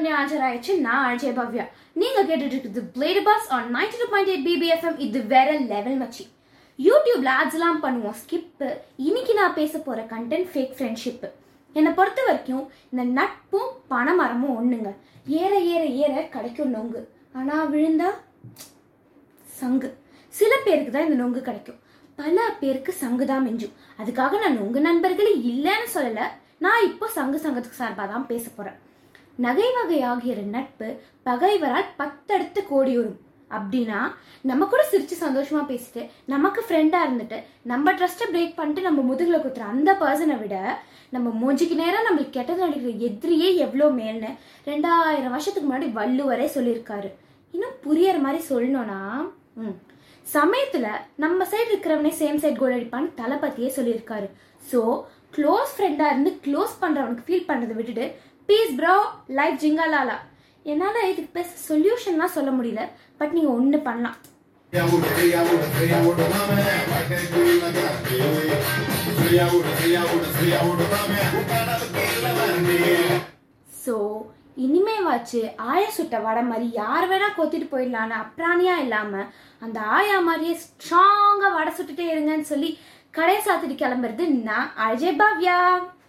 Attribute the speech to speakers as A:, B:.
A: உடனே ஆஜராயிடுச்சு. நான் அஜய் பவ்யா. நீங்க கேட்டுட்டு இருக்குது பிளேடு pass on ninety two point eight BBFM இது வேற லெவல் மச்சி. யூடியூப்ல ads எல்லாம் பண்ணுவோம். ஸ்கிப்பு இன்னைக்கு நான் பேச போற கண்டென்ட் ஃபேக் ஃப்ரெண்ட்ஷிப் என்னை பொறுத்த வரைக்கும் இந்த நட்பும் பணமரமும் ஒண்ணுங்க. ஏற ஏற ஏற கிடைக்கும் நொங்கு. ஆனா விழுந்தா சங்கு. சில பேருக்கு தான் இந்த நொங்கு கிடைக்கும். பல பேருக்கு சங்கு தான் மிஞ்சும். அதுக்காக நான் நொங்கு நண்பர்களே இல்லைன்னு சொல்லலை. நான் இப்போ சங்கு சங்கத்துக்கு சார்பாக தான் பேச போகிறேன் நகை வகை ஆகிற நட்பு பகைவரால் பத்தடுத்து கோடி வரும் அப்படின்னா நம்ம கூட சிரிச்சு சந்தோஷமா பேசிட்டு நமக்கு ஃப்ரெண்டா இருந்துட்டு நம்ம ட்ரஸ்ட்டை பிரேக் பண்ணிட்டு நம்ம முதுகுல குத்துற அந்த பர்சனை விட நம்ம மூஞ்சிக்கு நேரம் நம்மளுக்கு கெட்டது நடிக்கிற எதிரியே எவ்வளோ மேல்னு ரெண்டாயிரம் வருஷத்துக்கு முன்னாடி வள்ளுவரே சொல்லியிருக்காரு. இன்னும் புரியற மாதிரி சொல்லணும்னா ம் சமயத்துல நம்ம சைடு இருக்கிறவனே சேம் சைடு கோல் அடிப்பான்னு தளபதியே சொல்லியிருக்காரு. ஸோ க்ளோஸ் ஃப்ரெண்டாக இருந்து க்ளோஸ் பண்ணுறவனுக்கு ஃபீல் பண்ணுறதை விட்டுட்டு பீஸ் ப்ரோ லைஃப் ஜிங்காலாலா. என்னால் இதுக்கு பெஸ்ட் சொல்யூஷன்லாம் சொல்ல முடியல. பட் நீங்கள் ஒன்று பண்ணலாம். ஸோ இனிமேவாச்சு ஆய சுட்ட வடை மாதிரி யார் வேணா கொத்திட்டு போயிடலான்னு அப்ராணியா இல்லாம அந்த ஆயா மாதிரியே ஸ்ட்ராங்கா வடை சுட்டுட்டே இருங்கன்னு சொல்லி கடையை சாத்திட்டு கிளம்புறது நான் அஜய் பாவ்யா.